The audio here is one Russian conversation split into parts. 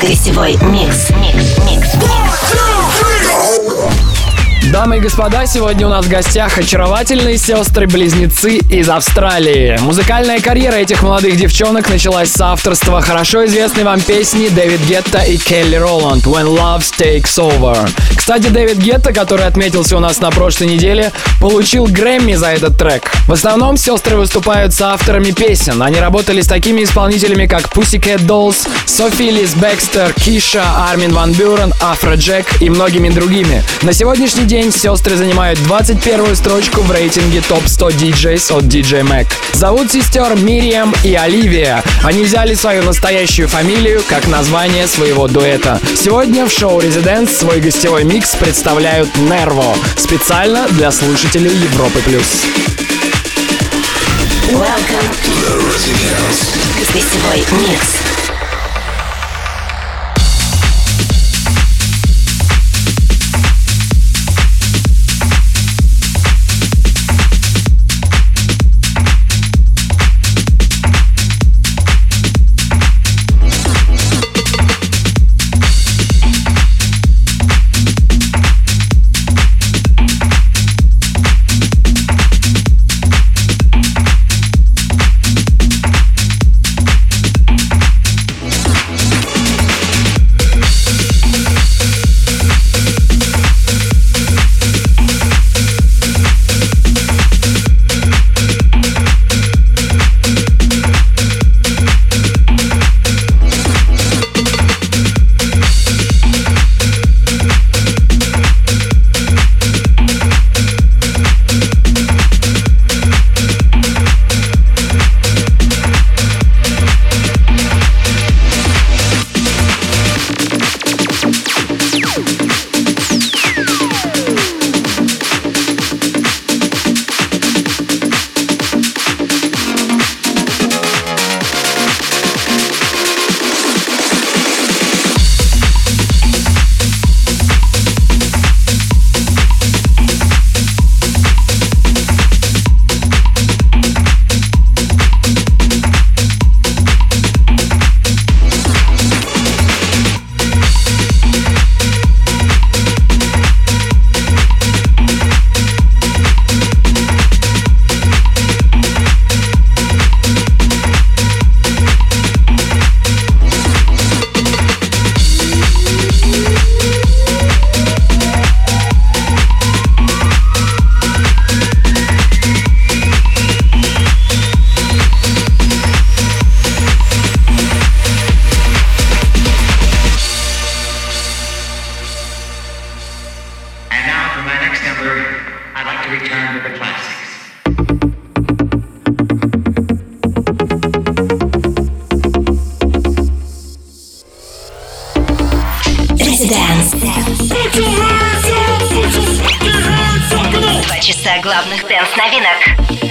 Гостевой микс. Микс. Микс. Дамы и господа, сегодня у нас в гостях очаровательные сестры-близнецы из Австралии. Музыкальная карьера этих молодых девчонок началась с авторства хорошо известной вам песни Дэвид Гетта и Келли Роланд «When Love Takes Over». Кстати, Дэвид Гетта, который отметился у нас на прошлой неделе, получил Грэмми за этот трек. В основном сестры выступают соавторами песен. Они работали с такими исполнителями, как Pussycat Dolls, Софи Эллис-Бекстор, Киша, Армин Ван Бюрен, Афро Джек и многими другими. На сегодняшний день сестры занимают 21 строчку в рейтинге топ 100 DJs от DJ Mac. Зовут сестер Мириам и Оливия. Они взяли свою настоящую фамилию как название своего дуэта. Сегодня в шоу Residents свой гостевой микс представляют Нерво. Специально для слушателей Европы+. плюс. Welcome. Гостевой микс. next number, I'd like to return to the classics. Главных дэнс-новинок.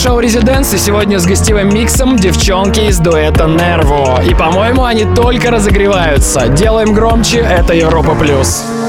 Шоу «Резиденс» и сегодня с гостевым миксом девчонки из дуэта «Нерво». И, по-моему, они только разогреваются. Делаем громче, это Европа+. плюс.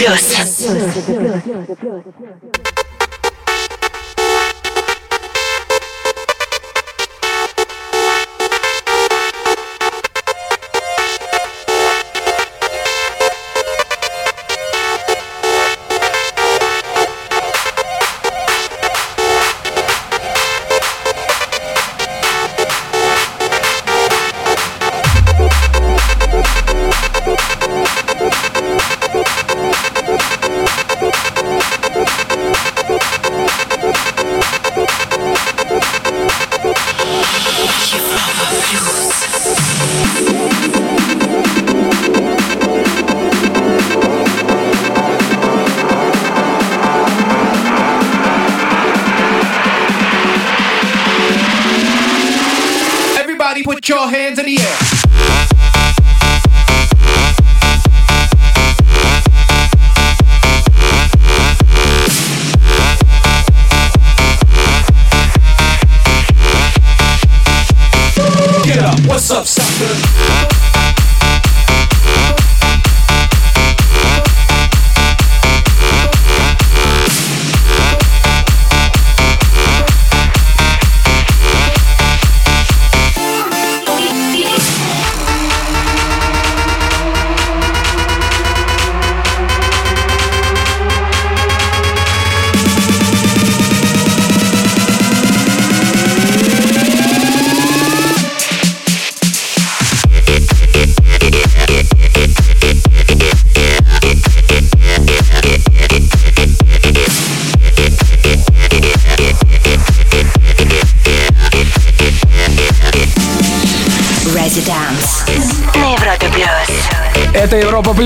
На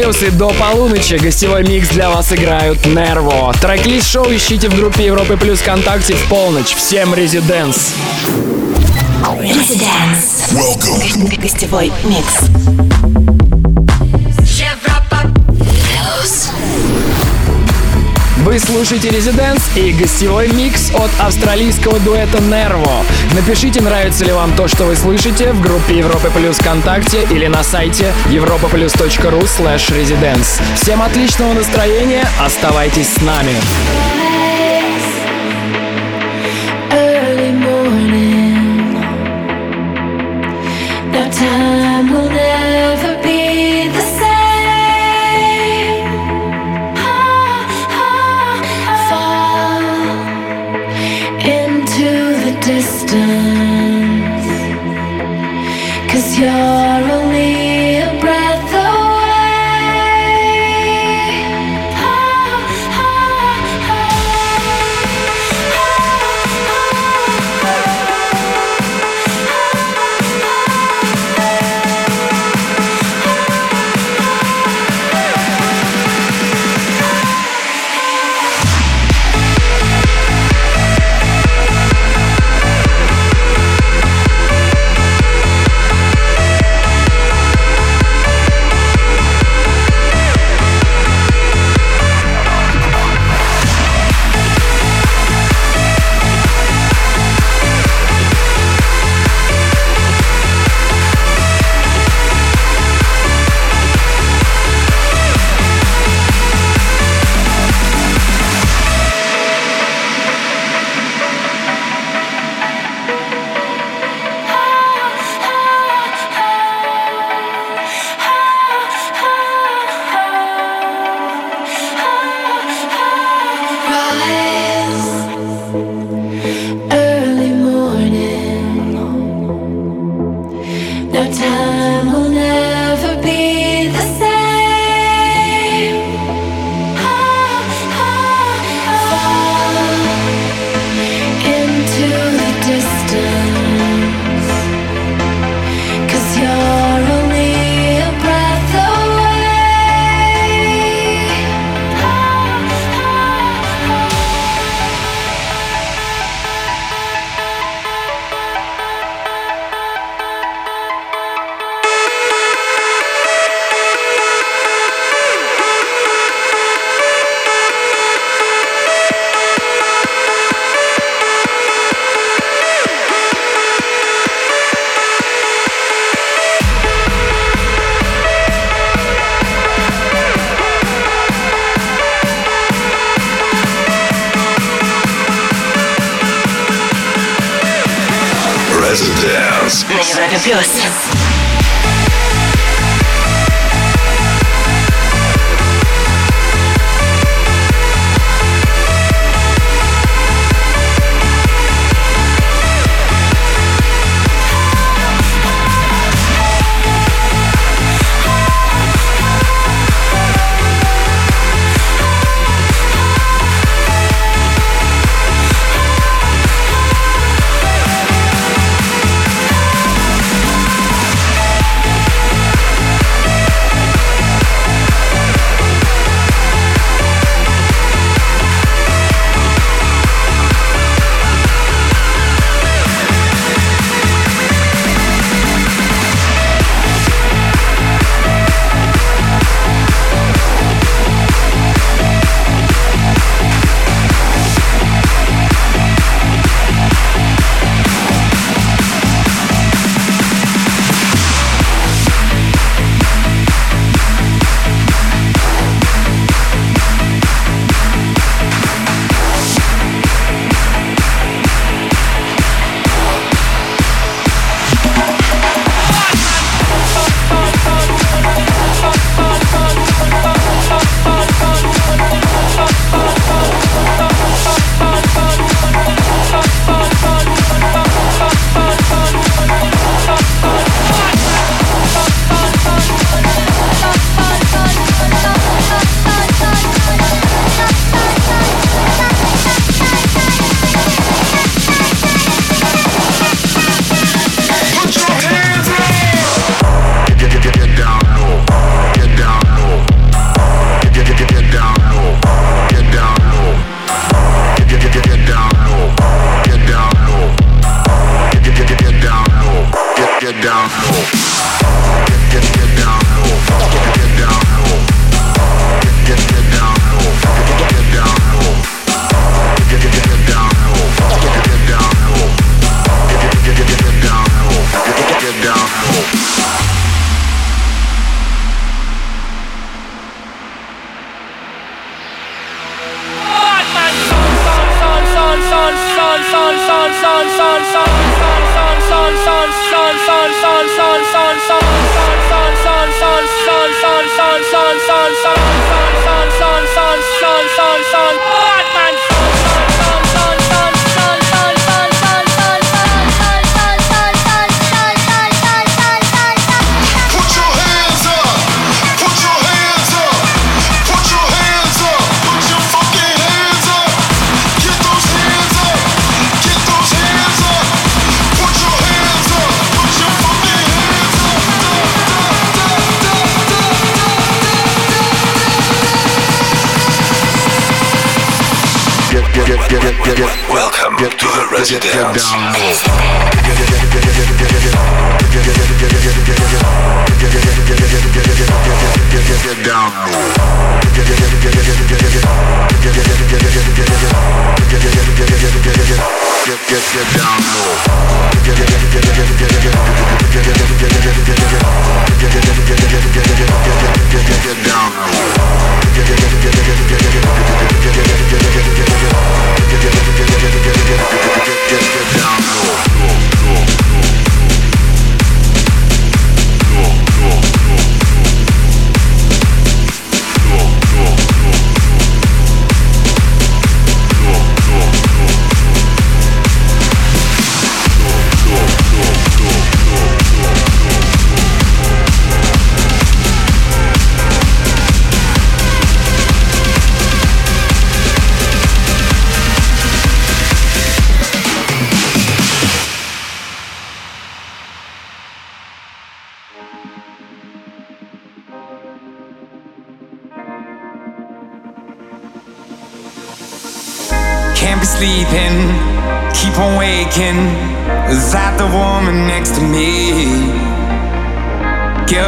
Плюс и до полуночи гостевой микс для вас играют Нерво. Трек-лист шоу ищите в группе Европы Плюс ВКонтакте в полночь. Всем резиденс. Welcome. Гостевой микс. Вы слушаете Резиденс и гостевой микс от австралийского дуэта Нерво. Напишите, нравится ли вам то, что вы слышите в группе Европы Плюс ВКонтакте или на сайте europaplus.ru slash. Всем отличного настроения, оставайтесь с нами.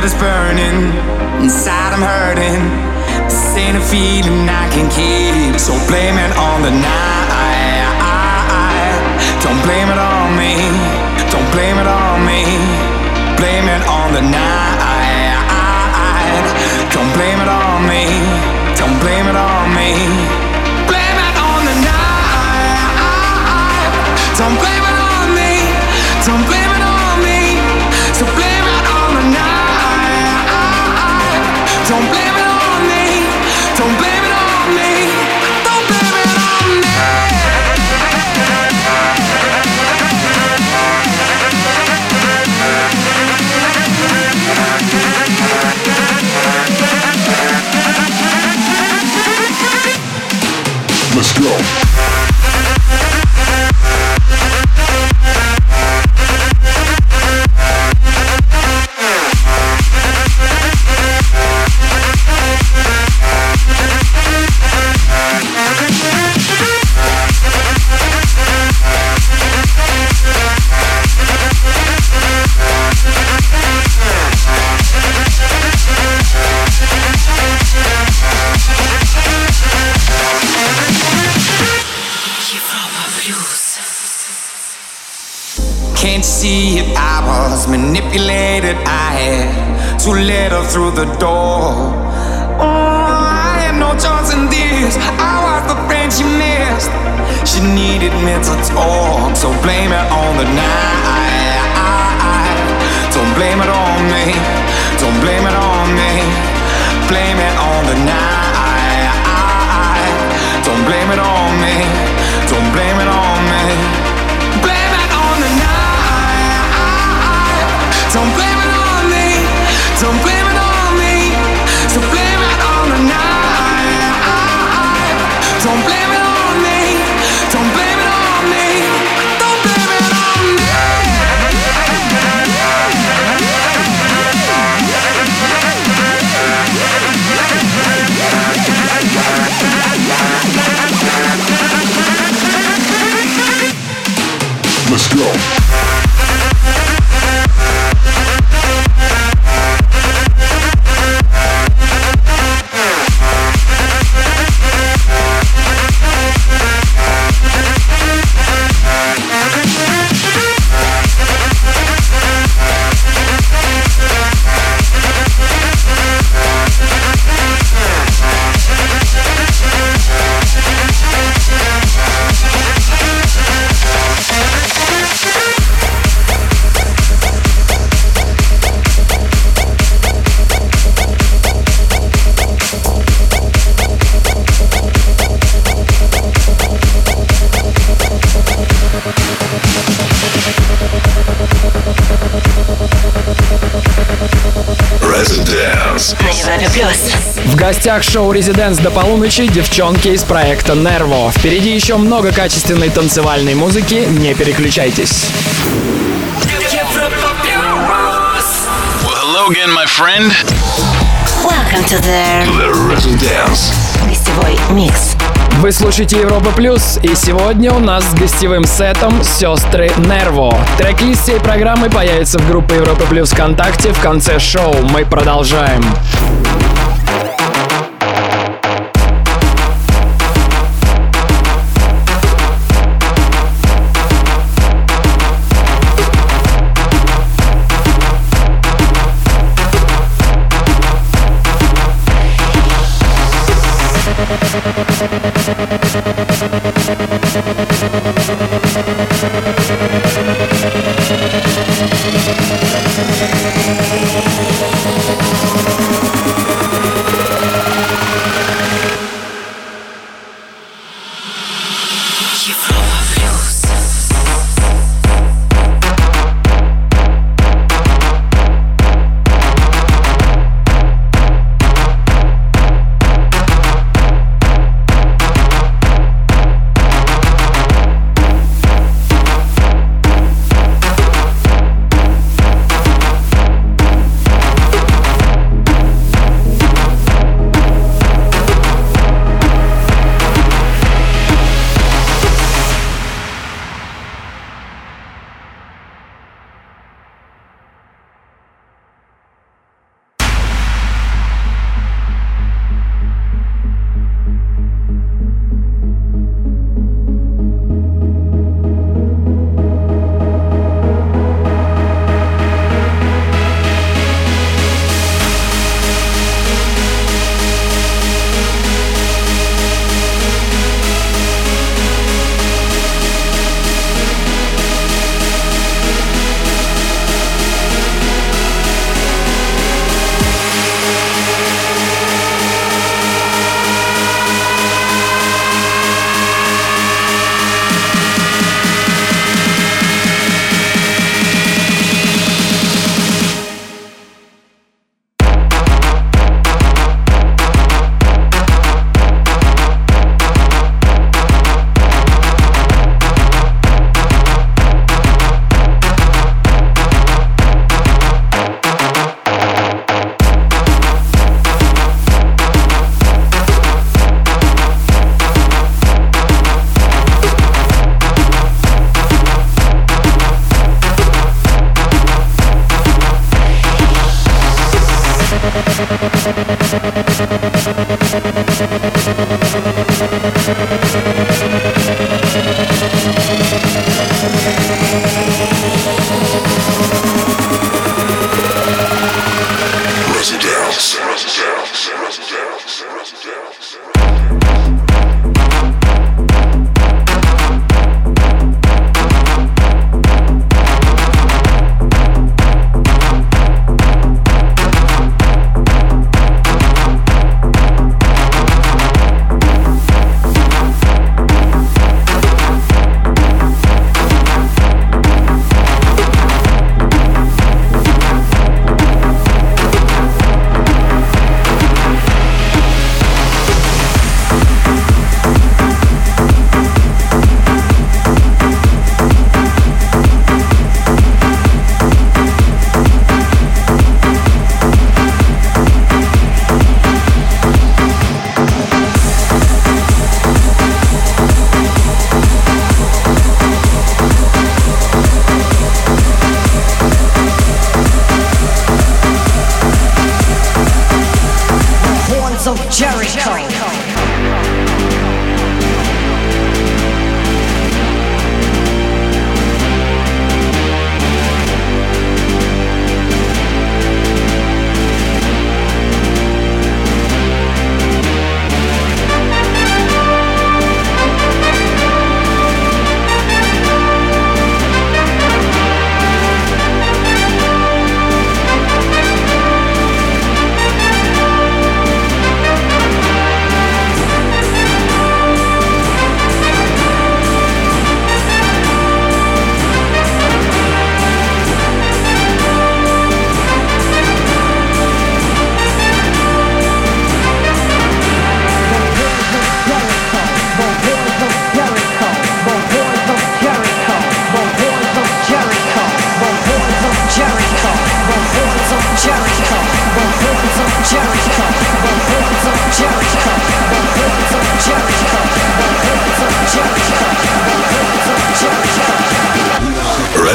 is burning. Inside I'm hurting. This ain't a feeling I can keep. So blame it on the night. гостях шоу «Резиденс» до полуночи девчонки из проекта «Нерво». Впереди еще много качественной танцевальной музыки, не переключайтесь. Well, hello again, my friend. Welcome to the, the Residence. Гостевой микс. Вы слушаете Европа Плюс, и сегодня у нас с гостевым сетом «Сестры Нерво». трек всей программы появится в группе Европа Плюс ВКонтакте в конце шоу. Мы. Продолжаем. Thank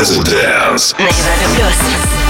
Residence. На Европе плюс.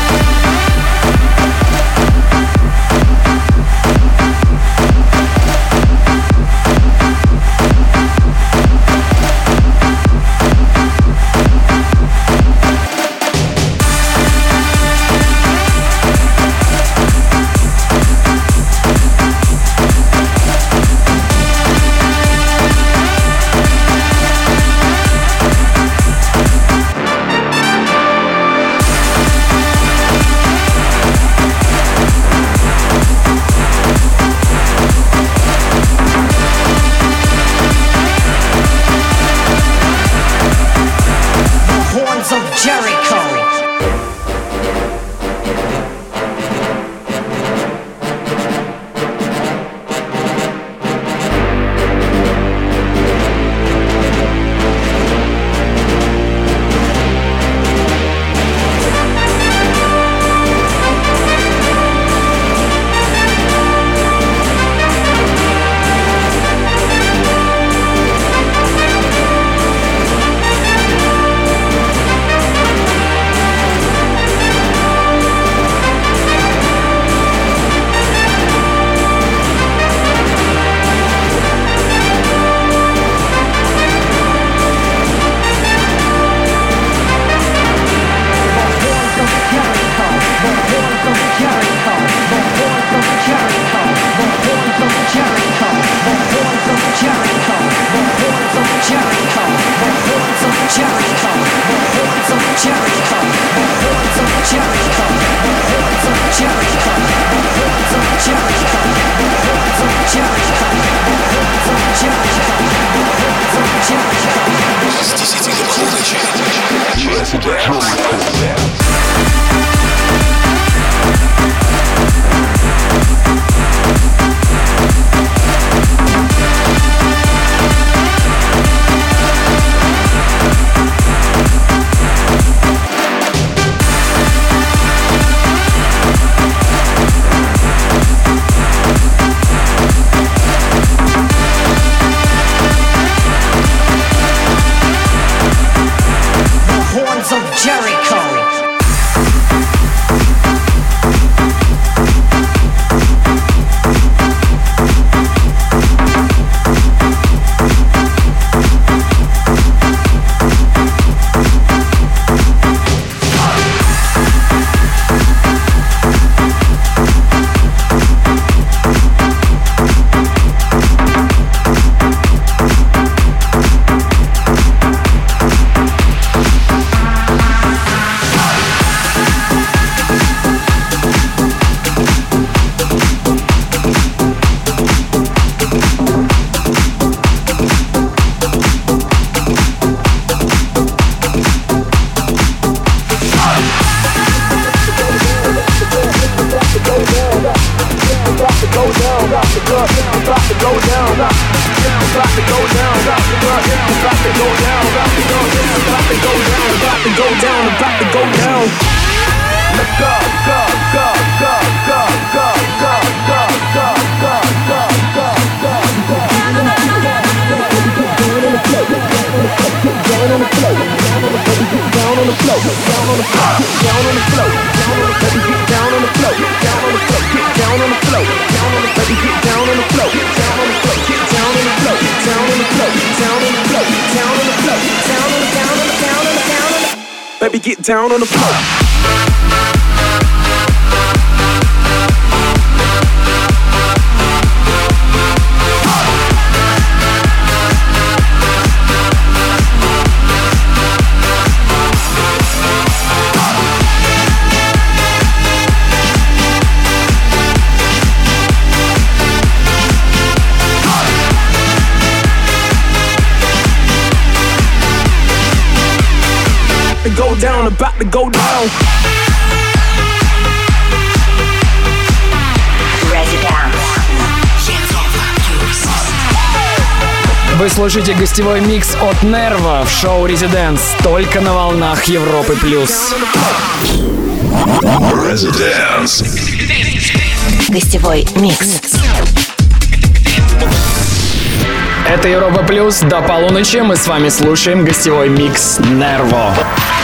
Go down, about to go down. Residence. Вы слушаете гостевой микс от Нерва в шоу Резиденс только на волнах Европы плюс. Residence. Гостевой микс. Это Европа плюс. До полуночи мы с вами слушаем гостевой микс Нерво. 10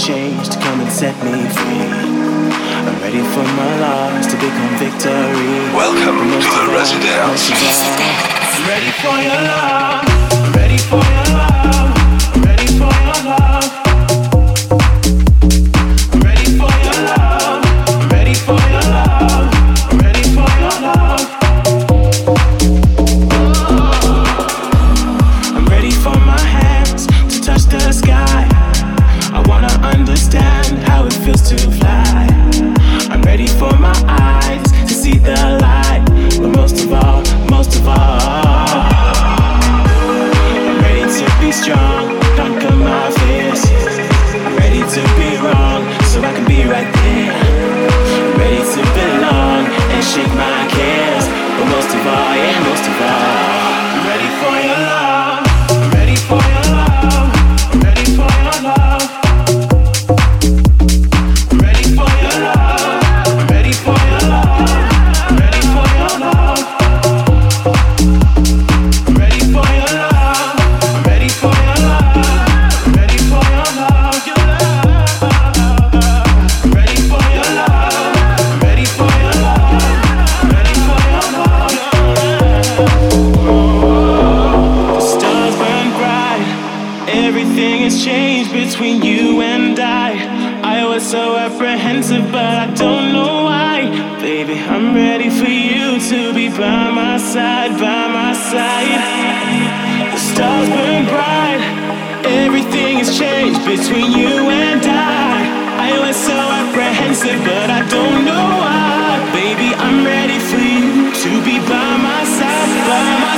changed, come and set me free. I'm ready for my loss to become victory. Welcome to the residence. Ready for your love. Ready for apprehensive, but I don't know why. Baby, I'm ready for you to be by my side, by my side. The stars burn bright, everything has changed between you and I. I was so apprehensive, but I don't know why. Baby, I'm ready for you to be by my side, by my side.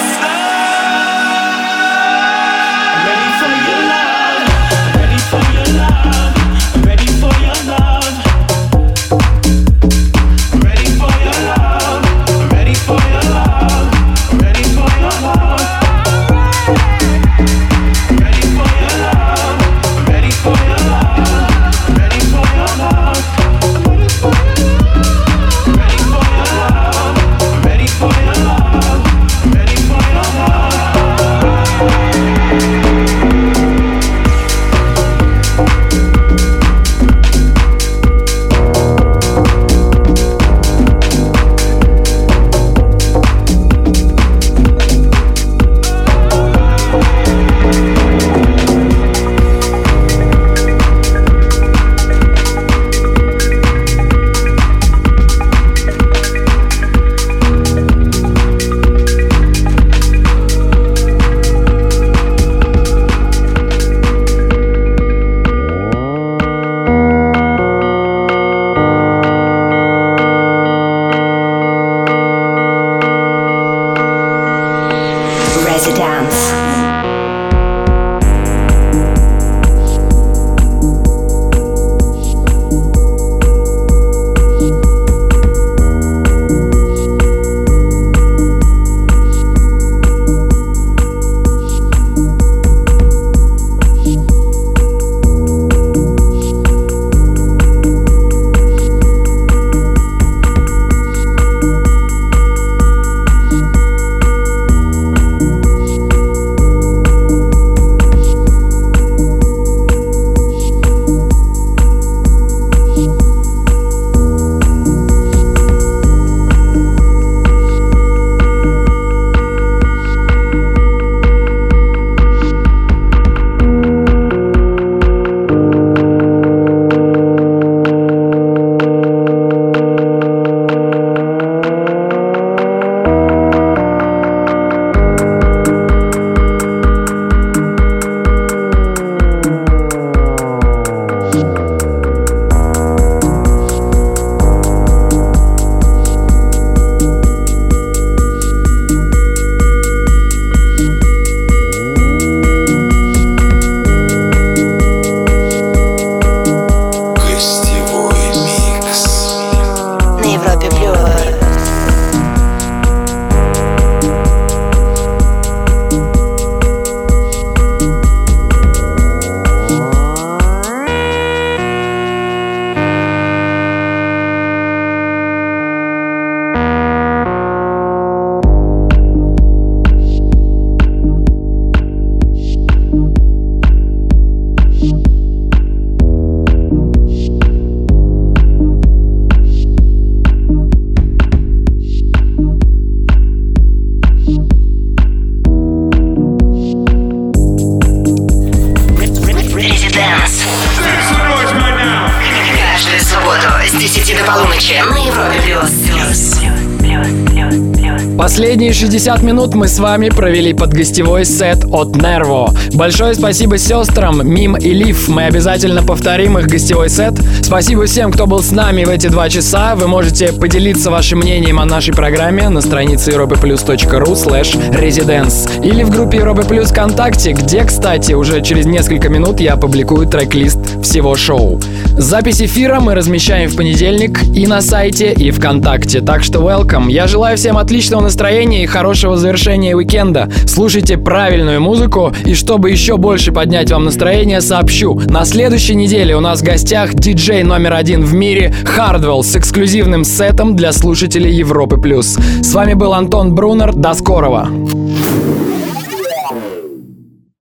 50 минут мы с вами провели под гостевой сет от Nervo. Большое спасибо сестрам Мим и Лив. Мы обязательно повторим их гостевой сет. Спасибо всем, кто был с нами в эти два часа. Вы можете поделиться вашим мнением о нашей программе на странице europaplus.ru slash residence или в группе Европы Плюс ВКонтакте, где, кстати, уже через несколько минут я опубликую трек-лист всего шоу. Запись эфира мы размещаем в понедельник и на сайте, и ВКонтакте. Так что welcome. Я желаю всем отличного настроения и хорошего завершения уикенда. Слушайте правильную музыку, и чтобы еще больше поднять вам настроение, сообщу. На следующей неделе у нас в гостях диджей номер один в мире Hardwell с эксклюзивным сетом для слушателей Европы+. плюс. С вами был Антон Брунер. До скорого!